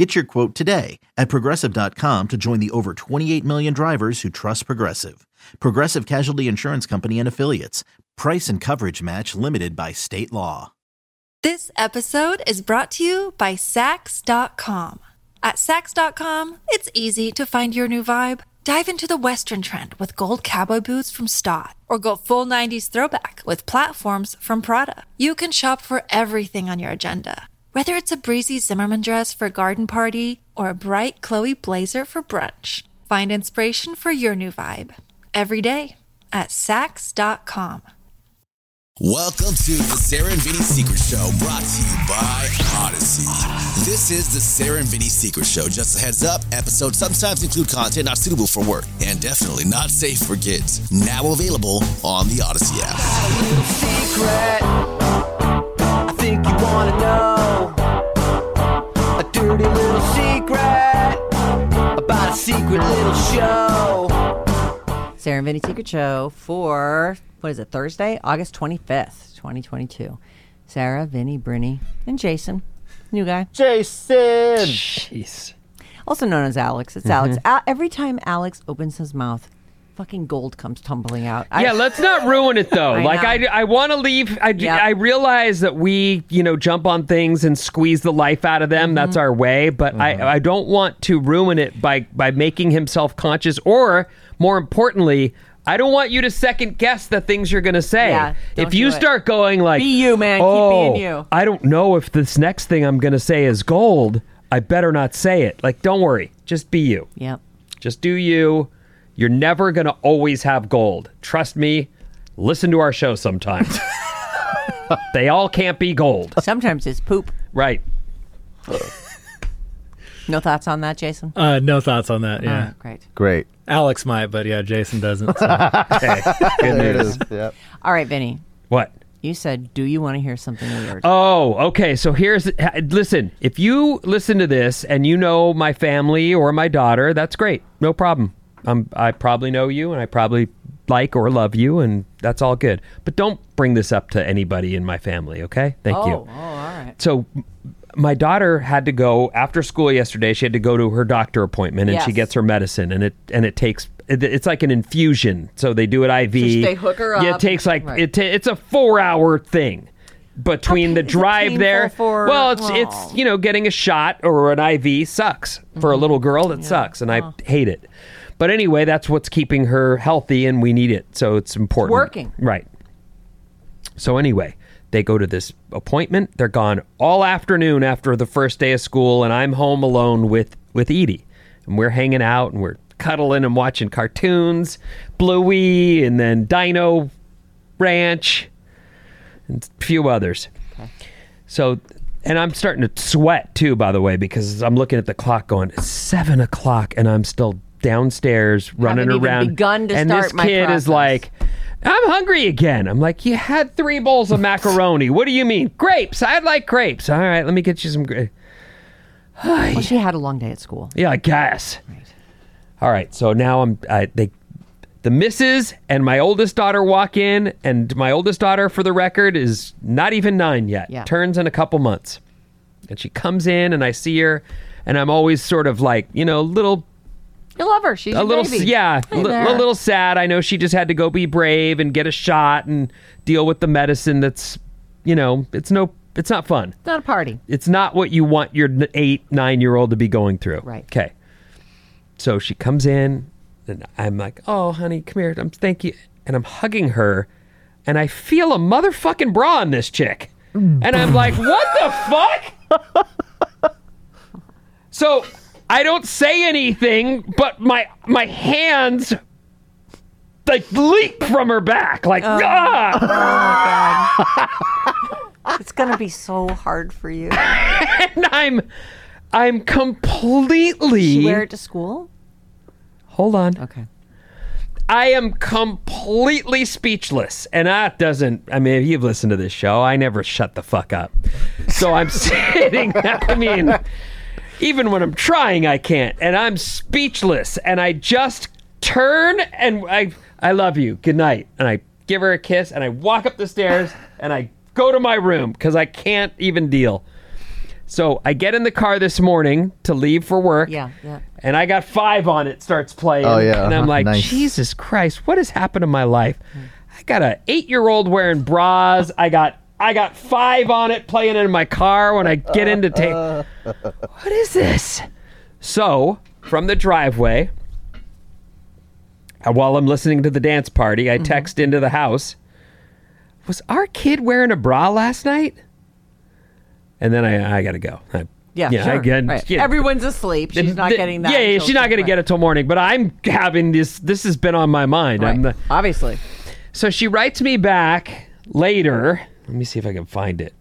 Get your quote today at progressive.com to join the over 28 million drivers who trust Progressive. Progressive Casualty Insurance Company and Affiliates. Price and coverage match limited by state law. This episode is brought to you by Saks.com. At Saks.com, it's easy to find your new vibe. Dive into the Western trend with gold cowboy boots from Staud, or go full 90s throwback with platforms from Prada. You can shop for everything on your agenda, whether it's a breezy Zimmermann dress for a garden party or a bright Chloe blazer for brunch. Find inspiration for your new vibe every day at Saks.com. Welcome to the Sarah and Vinny Secret Show, brought to you by Audacy. This is the Sarah and Vinny Secret Show. Just a heads up, episodes sometimes include content not suitable for work and definitely not safe for kids. Now available on the Audacy app. About a secret little show. Sarah and Vinny Secret Show for what is it? Thursday, August twenty fifth, twenty twenty two. Sarah, Vinny, Brinny, and Jason, new guy, Jason. Jeez. also known as Alex. It's Alex. Mm-hmm. A- every time Alex opens his mouth, fucking gold comes tumbling out. I- Yeah, let's not ruin it though. I like know. I, I want to leave. I, Yep. I realize that we, you know, jump on things and squeeze the life out of them. That's Mm-hmm. our way. But I, I don't want to ruin it by by making him self conscious, or more importantly, I don't want you to second guess the things you're going to say. Yeah, if you start going like, Be you, man. Keep oh, being you." I don't know if this next thing I'm going to say is gold. I better not say it. Like, don't worry. Just be you. Yep. Just do you. You're never going to always have gold. Trust me. Listen to our show sometimes. they all can't be gold. Sometimes it's poop. Right. No thoughts on that, Jason? Uh, no thoughts on that. Yeah, Oh, great. great. Alex might, but yeah, Jason doesn't. so. Okay. Good there it news. is. Yep. All right, Vinny. What? You said, "Do you want to hear something weird?" Oh, okay. So here's listen. If you listen to this and you know my family or my daughter, that's great. No problem. I'm, I probably know you and I probably like or love you, and that's all good. But don't bring this up to anybody in my family, okay? Thank oh, you. oh, all right. so my daughter had to go after school yesterday she had to go to her doctor appointment and she gets her medicine and it and it takes it's like an infusion so they do it iv they hook her yeah, it takes like Right. it ta- it's a four hour thing between the drive there for- well it's Oh. it's you know getting a shot or an iv sucks for a Mm-hmm. little girl it sucks and i hate it but anyway that's what's keeping her healthy and we need it so it's important working. right so anyway, they go to this appointment. They're gone all afternoon after the first day of school, and I'm home alone with with Edie, and we're hanging out and we're cuddling and watching cartoons, Bluey, and then Dino Ranch, and a few others. So, and I'm starting to sweat too, by the way, because I'm looking at the clock, going it's seven o'clock, and I'm still downstairs running even around. begun to and start this my kid process. is like. I'm hungry again. I'm like, you had three bowls of macaroni. What do you mean? Grapes. I like grapes. All right, let me get you some grapes. Well, she had a long day at school. Yeah, I guess. All right, so now I'm I, they the missus and my oldest daughter walk in, and my oldest daughter, for the record, is not even nine yet. Yeah. Turns in a couple months, and she comes in, and I see her, and I'm always sort of like, you know, little You love her. She's a your little baby. yeah Hey li- a little sad. I know she just had to go be brave and get a shot and deal with the medicine that's you know it's no it's not fun. It's not a party. it's not what you want your eight nine year old to be going through. Right. okay. So she comes in and i'm like oh honey come here. I'm thank you. And i'm hugging her and i feel a motherfucking bra on this chick. And i'm like what the fuck? So I don't say anything, but my my hands like leap from her back, like ah, It's gonna be so hard for you. and I'm I'm completely. Did you wear it to school? Hold on. Okay. I am completely speechless. And that doesn't, I mean, if you've listened to this show, I never shut the fuck up. So I'm sitting, I mean, even when I'm trying, I can't. And I'm speechless. And I just turn and I, I love you. Good night. And I give her a kiss and I walk up the stairs and I go to my room because I can't even deal. So I get in the car this morning to leave for work. Yeah, yeah. And I got five on it starts playing. Oh, yeah. And I'm uh-huh. like, Nice. Jesus Christ, what has happened to my life? I got a eight year old wearing bras. I got I got five on it playing in my car when I get in to take. What is this? So from the driveway, uh, while I'm listening to the dance party, Mm-hmm. I text into the house. Was our kid wearing a bra last night? And then I I gotta go. I, Yeah, I sure. get- Right. yeah. Everyone's asleep. She's not the- getting that. Yeah, yeah she's not going to get it till morning. But I'm having this. This has been on my mind. I'm Right. the- Obviously. so she writes me back later. Let me see if I can find it.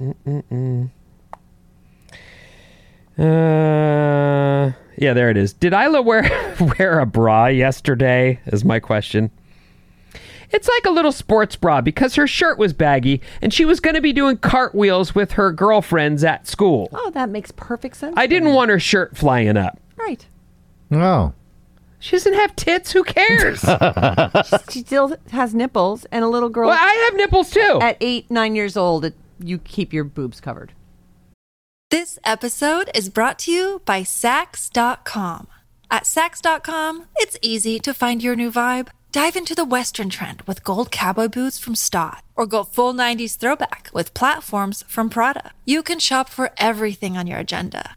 Mm-mm-mm. Uh, yeah, there it is. Did Isla wear wear a bra yesterday? Is my question. It's like a little sports bra because her shirt was baggy and she was going to be doing cartwheels with her girlfriends at school. Oh, that makes perfect sense. I didn't want her shirt flying up. Right. Oh. She doesn't have tits. Who cares? She still has nipples, and a little girl well, I have nipples too. at eight, nine years old, it, you keep your boobs covered. This episode is brought to you by Saks.com. At Saks.com, it's easy to find your new vibe. Dive into the Western trend with gold cowboy boots from Staud, or go full 90s throwback with platforms from Prada. You can shop for everything on your agenda,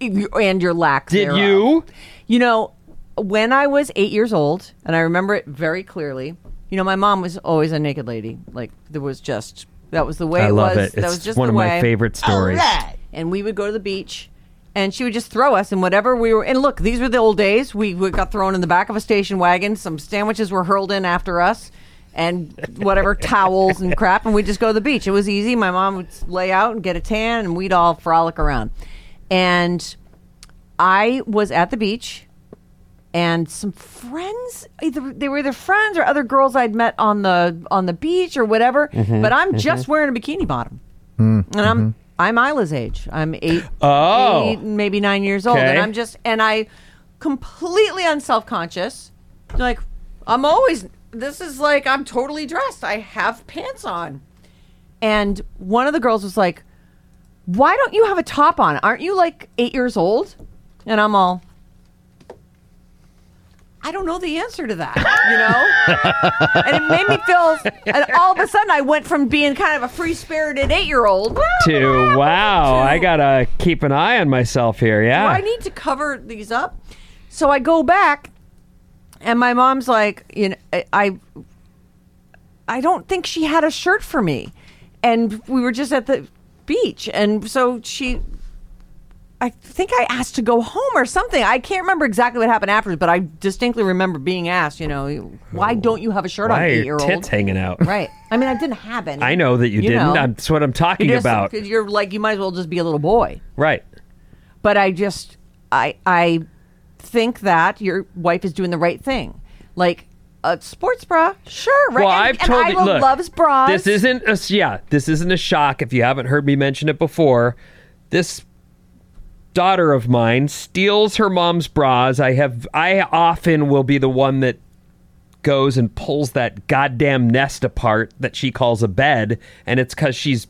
And your lack Did thereof. you? You know, when I was eight years old, and I remember it very clearly, you know, my mom was always a naked lady. Like, there was just, that was the way I it love was. it. That It's was just one of my favorite stories. And we would go to the beach, and she would just throw us in whatever we were. And look, these were the old days. We, we got thrown in the back of a station wagon. Some sandwiches were hurled in after us. And whatever towels and crap, and we'd just go to the beach. It was easy. My mom would lay out and get a tan, and we'd all frolic around. And I was at the beach, and some friends either they were either friends or other girls I'd met on the on the beach or whatever. Mm-hmm, But I'm just mm-hmm. wearing a bikini bottom, hmm. and I'm mm-hmm. I'm Isla's age. I'm eight, Oh. eight, maybe nine years old, and I'm just and I completely unself conscious. Like I'm always this is like I'm totally dressed. I have pants on, and one of the girls was like, "Why don't you have a top on? Aren't you like eight years old?" And I'm all. I don't know the answer to that, you know? and it made me feel, and all of a sudden I went from being kind of a free spirited eight year old To wow, I gotta keep an eye on myself here. Yeah. I need to cover these up? So I go back, and my mom's like, you know, I, I don't think she had a shirt for me, and we were just at the beach, and so she. I think I asked to go home or something. I can't remember exactly what happened afterwards, but I distinctly remember being asked, you know, why oh. don't you have a shirt on, Why are eight your year tits old? hanging out? Right. I mean, I didn't have any. I know that you, didn't. know. I'm- That's what I'm talking just- about. You're like, you might as well just be a little boy Right. but I just I I think that your wife is doing the right thing. Like a sports bra, sure, right? Well, and, I've and told you. Look, loves bras. This isn't a yeah. This isn't a shock if you haven't heard me mention it before. This daughter of mine steals her mom's bras. I have. I often will be the one that goes and pulls that goddamn nest apart that she calls a bed, and it's because she's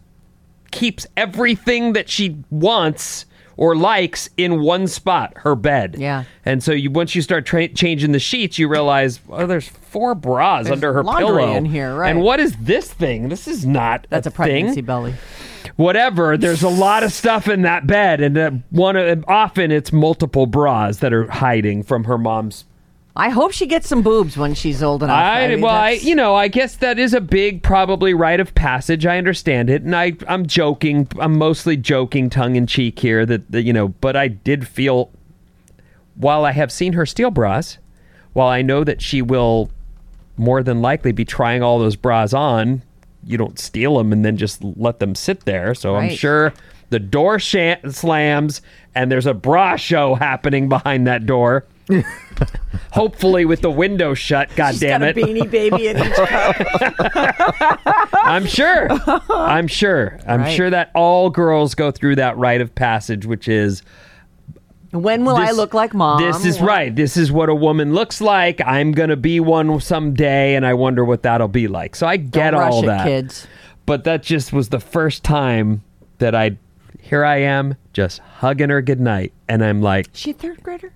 keeps everything that she wants or likes in one spot, her bed. Yeah. And so you once you start tra- changing the sheets, you realize, oh, there's four bras There's under her pillow in here, right. And what is this thing? This is not That's a thing pregnancy belly. whatever. There's a lot of stuff in that bed, and uh, one of, often it's multiple bras that are hiding from her mom's. I hope she gets some boobs when she's old enough. I, mean, well, I, you know, I guess that is a big, probably rite of passage. I understand it, and I, I'm joking. I'm mostly joking, tongue in cheek here. That, that you know, but I did feel, while I have seen her steal bras, while I know that she will more than likely be trying all those bras on. You don't steal them and then just let them sit there. So I'm sure the door sha- slams and there's a bra show happening behind that door. Hopefully with the window shut. God She's damn got it! a beanie baby in each cup. I'm sure. I'm sure. I'm Right. sure that all girls go through that rite of passage, which is When will I look like mom? This is What- right. This is what a woman looks like. I'm gonna be one someday, and I wonder what that'll be like. So I get Don't all it, that, kids. But that just was the first time that I, here I am, just hugging her goodnight, and I'm like, She a third grader?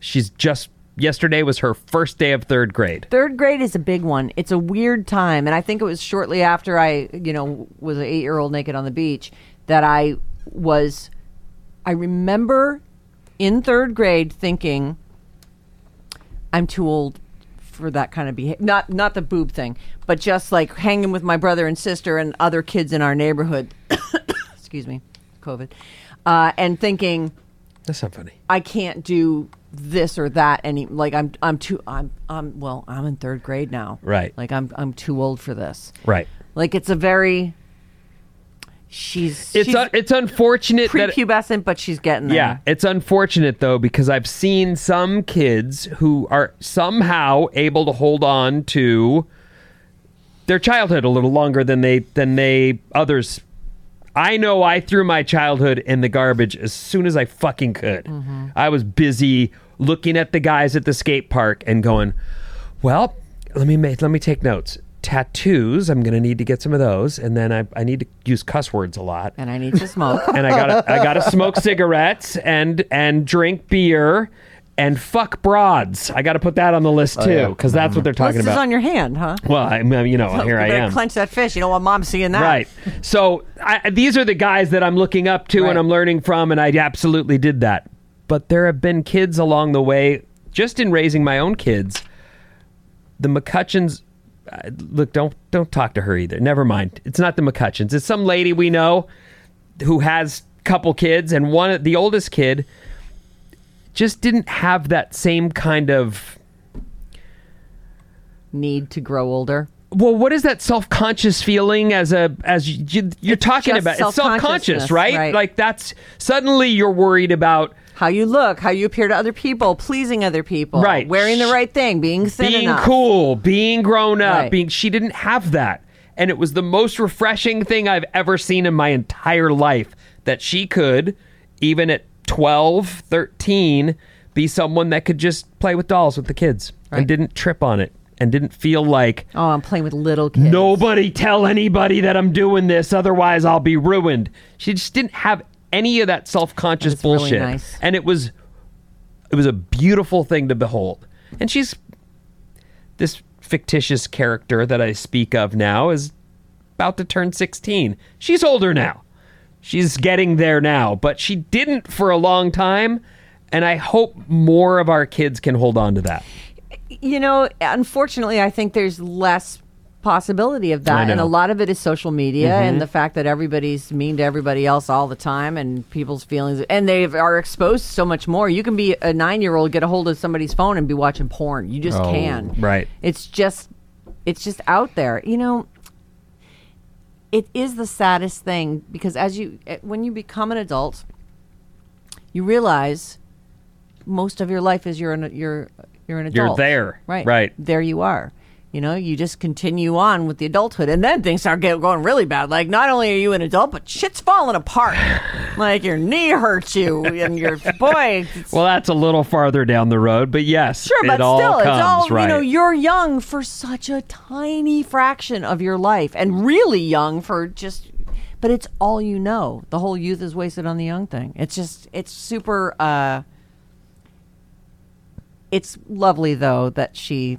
She's just. Yesterday was her first day of third grade. Third grade is a big one. It's a weird time, and I think it was shortly after I, you know, was an eight-year-old naked on the beach that I was. I remember in third grade thinking, "I'm too old for that kind of behavior." Not not the boob thing, but just like hanging with my brother and sister and other kids in our neighborhood. Excuse me, COVID, uh, and thinking. That's not funny. I can't do this or that any like I'm I'm too I'm I'm well I'm in third grade now Right. like I'm I'm too old for this Right. like it's a very she's It's she's un- it's unfortunate that prepubescent but she's getting there Yeah, it's unfortunate though because I've seen some kids who are somehow able to hold on to their childhood a little longer than they than they others. I know I threw my childhood in the garbage as soon as I fucking could. Mm-hmm. I was busy looking at the guys at the skate park and going, "Well, let me make, let me take notes." Tattoos, I'm going to need to get some of those and then I, I need to use cuss words a lot and I need to smoke and I gotta I gotta smoke cigarettes and and drink beer and fuck broads. I gotta put that on the list too yeah. because that's what they're talking about. this is about. on your hand huh well, I mean, you know, here you I better am. clench that fish you don't want mom seeing that Right. So I, these are the guys that I'm looking up to Right. and I'm learning from, and I absolutely did that. But there have been kids along the way, just in raising my own kids. The McCutcheons, uh, look, don't don't talk to her either. Never mind. It's not the McCutcheons. It's some lady we know who has a couple kids, and one, the oldest kid, just didn't have that same kind of need to grow older well what is that self-conscious feeling as a as you, you're talking about it's self-conscious right? right. like that's suddenly you're worried about how you look how you appear to other people pleasing other people Right. wearing the right thing being thin being enough. cool being grown up Right. being she didn't have that and it was the most refreshing thing i've ever seen in my entire life that she could even at 12 13 be someone that could just play with dolls with the kids Right. and didn't trip on it and didn't feel like oh I'm playing with little kids Nobody tell anybody that I'm doing this, otherwise I'll be ruined. She just didn't have any of that self-conscious That's really bullshit, nice. and it was it was a beautiful thing to behold. And she's this fictitious character that I speak of now is about to turn 16. She's older now. She's getting there now, but she didn't for a long time. And I hope more of our kids can hold on to that. you know, unfortunately, I think there's less possibility of that, and. Mm-hmm. a lot of it is social media and the fact that everybody's mean to everybody else all the time, and people's feelings, and they are exposed so much more. You can be a nine-year-old, get a hold of somebody's phone, and be watching porn. You just Oh, can. right. It's just, it's just out there. You know. It is the saddest thing because as you eh, when you become an adult, you realize most of your life is you're an you're you're an adult. You're there. right? Right. there you are. You know, you just continue on with the adulthood, and then things start get, going really bad. Like, not only are you an adult, but shit's falling apart. like your knee hurts you, and your boy. Well, that's a little farther down the road, but yes, Sure, but still, comes, it's all right. you know. You're young for such a tiny fraction of your life, and really young for just but it's all you know. The whole youth is wasted on the young thing. It's just it's super. uh It's lovely though that she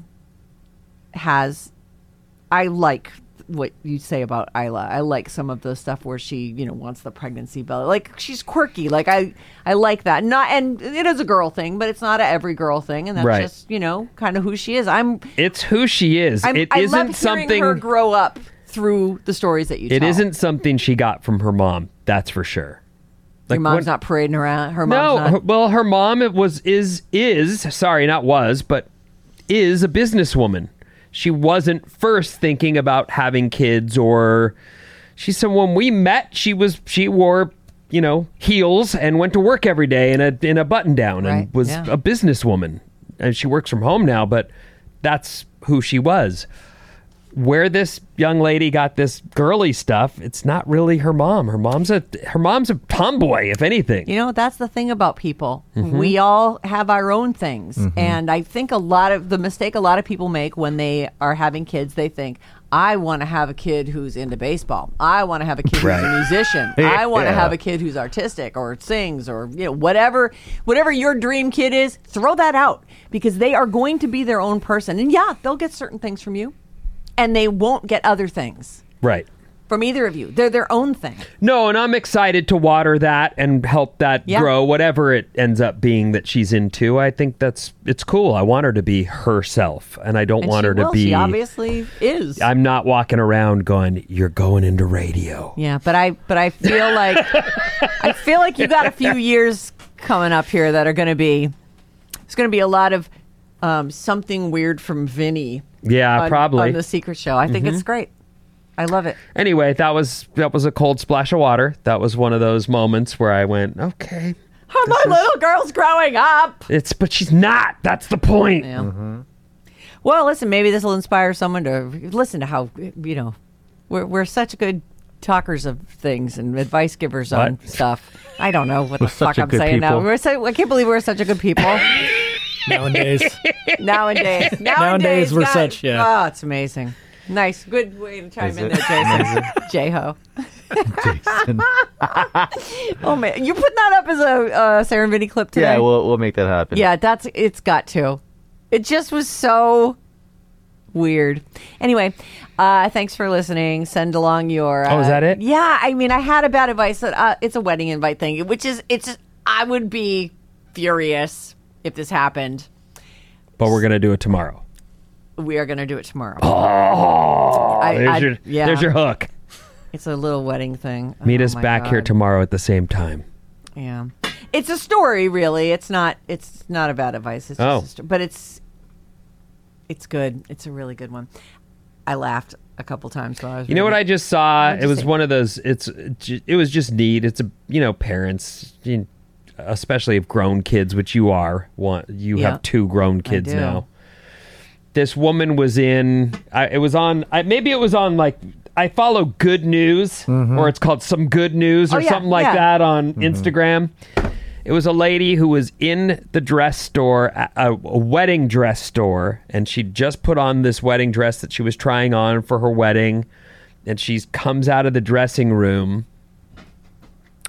has. I like what you say about Isla. I like some of the stuff where she, you know, wants the pregnancy belly. Like she's quirky. Like I, I like that. Not and it is a girl thing, but it's not a every girl thing, and that's Right. just you know kind of who she is. I'm. It's who she is. I'm it I isn't love hearing something. her grow up through the stories that you It tell. isn't something she got from her mom. That's for sure. Your mom's when- not parading around. Her No, mom's her, well, her mom it was is is sorry, not was, but is a businesswoman. She wasn't first thinking about having kids or she's someone we met. She was she wore you know heels and went to work every day in a in a button down Right, and was yeah. a businesswoman. And she works from home now, but that's who she was. Where this young lady got this girly stuff, it's not really her mom. Her mom's a her mom's a tomboy, if anything. You know, that's the thing about people. Mm-hmm. We all have our own things. And I think a lot of the mistake a lot of people make when they are having kids, they think, I want to have a kid who's into baseball. I want to have a kid who's a musician. I want to Yeah. have a kid who's artistic or sings or you know whatever whatever your dream kid is, throw that out because they are going to be their own person. And yeah, they'll get certain things from you and they won't get other things Right. from either of you. They're their own thing. No, and I'm excited to water that and help that Yeah. grow, whatever it ends up being that she's into. I think that's it's cool. I want her to be herself, and I don't And want her to be. She obviously is. I'm not walking around going, "You're going into radio." Yeah, but I but I feel like I feel like you got a few years coming up here that are going to be it's going to be a lot of um, something weird from Vinny. Yeah, on, probably. on the Secret Show. I think it's great. I love it. Anyway, that was that was a cold splash of water. That was one of those moments where I went, "Okay, Oh, my little girl's growing up. it's," but she's not. That's the point. Yeah. Well, listen, maybe this will inspire someone to listen to how you know we're we're such good talkers of things and advice givers on stuff. I don't know what the We're such fuck I'm good saying now. We're so, I can't believe we're such a good people. Nowadays, Nowadays, nowadays, Nowadays, we're guys. such- yeah. Oh, it's amazing. Nice, good way to chime in there, Jason. J Ho. Jason. Oh man, you putting that up as a uh, Sarah and Vinny clip today? yeah, we'll we'll make that happen. Yeah, that's it's got to. It just was so weird. Anyway, uh, thanks for listening. Send along your. Uh, Oh, is that it? Yeah, I mean, I had a bad advice that uh, it's a wedding invite thing, which is it's. I would be furious if this happened. But we're gonna do it tomorrow. We are going to do it tomorrow. Oh, I- there's I- your yeah. there's your hook. It's a little wedding thing. Meet Oh, us back here tomorrow at the same time. Yeah, it's a story, really. It's not. It's not a bad advice. It's just Oh. a sto- but it's it's good. It's a really good one. I laughed a couple times while I was. You know what I just saw? It was one of those. It's it was just neat. It's a you know parents, you, especially if grown kids, which you are. One you Yeah. have two grown kids now. This woman was in. I, it was on. I, maybe it was on like. I follow Good News, mm-hmm. or it's called Some Good News, oh, or Oh, yeah, something like yeah. that on mm-hmm. Instagram. It was a lady who was in the dress store, a, a wedding dress store, and she just put on this wedding dress that she was trying on for her wedding. And she comes out of the dressing room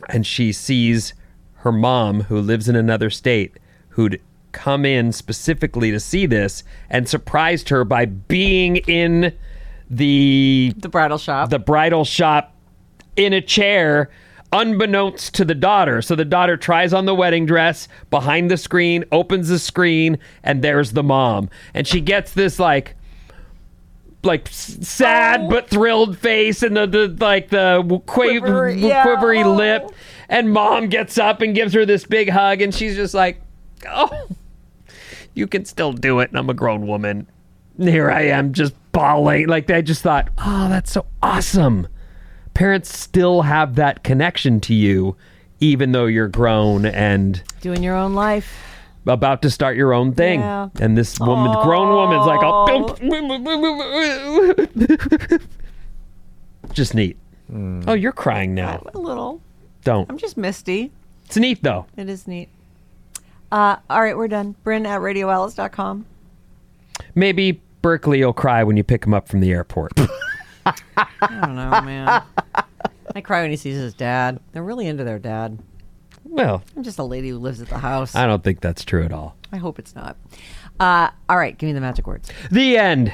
and she sees her mom, who lives in another state, who'd come in specifically to see this and surprised her by being in the the bridal shop. the bridal shop in a chair unbeknownst to the daughter so the daughter tries on the wedding dress behind the screen opens the screen and there's the mom and she gets this like like sad oh. but thrilled face and the, the like the w- qua- Quiver, yeah. quivery Oh. lip and mom gets up and gives her this big hug and she's just like oh you can still do it and i'm a grown woman here i am just bawling like i just thought oh that's so awesome parents still have that connection to you even though you're grown and Doing your own life. About to start your own thing Yeah. and this woman grown woman's like oh just neat oh you're crying now A little. don't I'm just misty. it's neat though It is neat. Uh, all right, we're done. Bryn at radioalice.com. maybe berkeley will cry when you pick him up from the airport I don't know, man. I cry when he sees his dad. They're really into their dad. Well, I'm just a lady who lives at the house. I don't think that's true at all. I hope it's not. Uh, all right, give me the magic words. The end.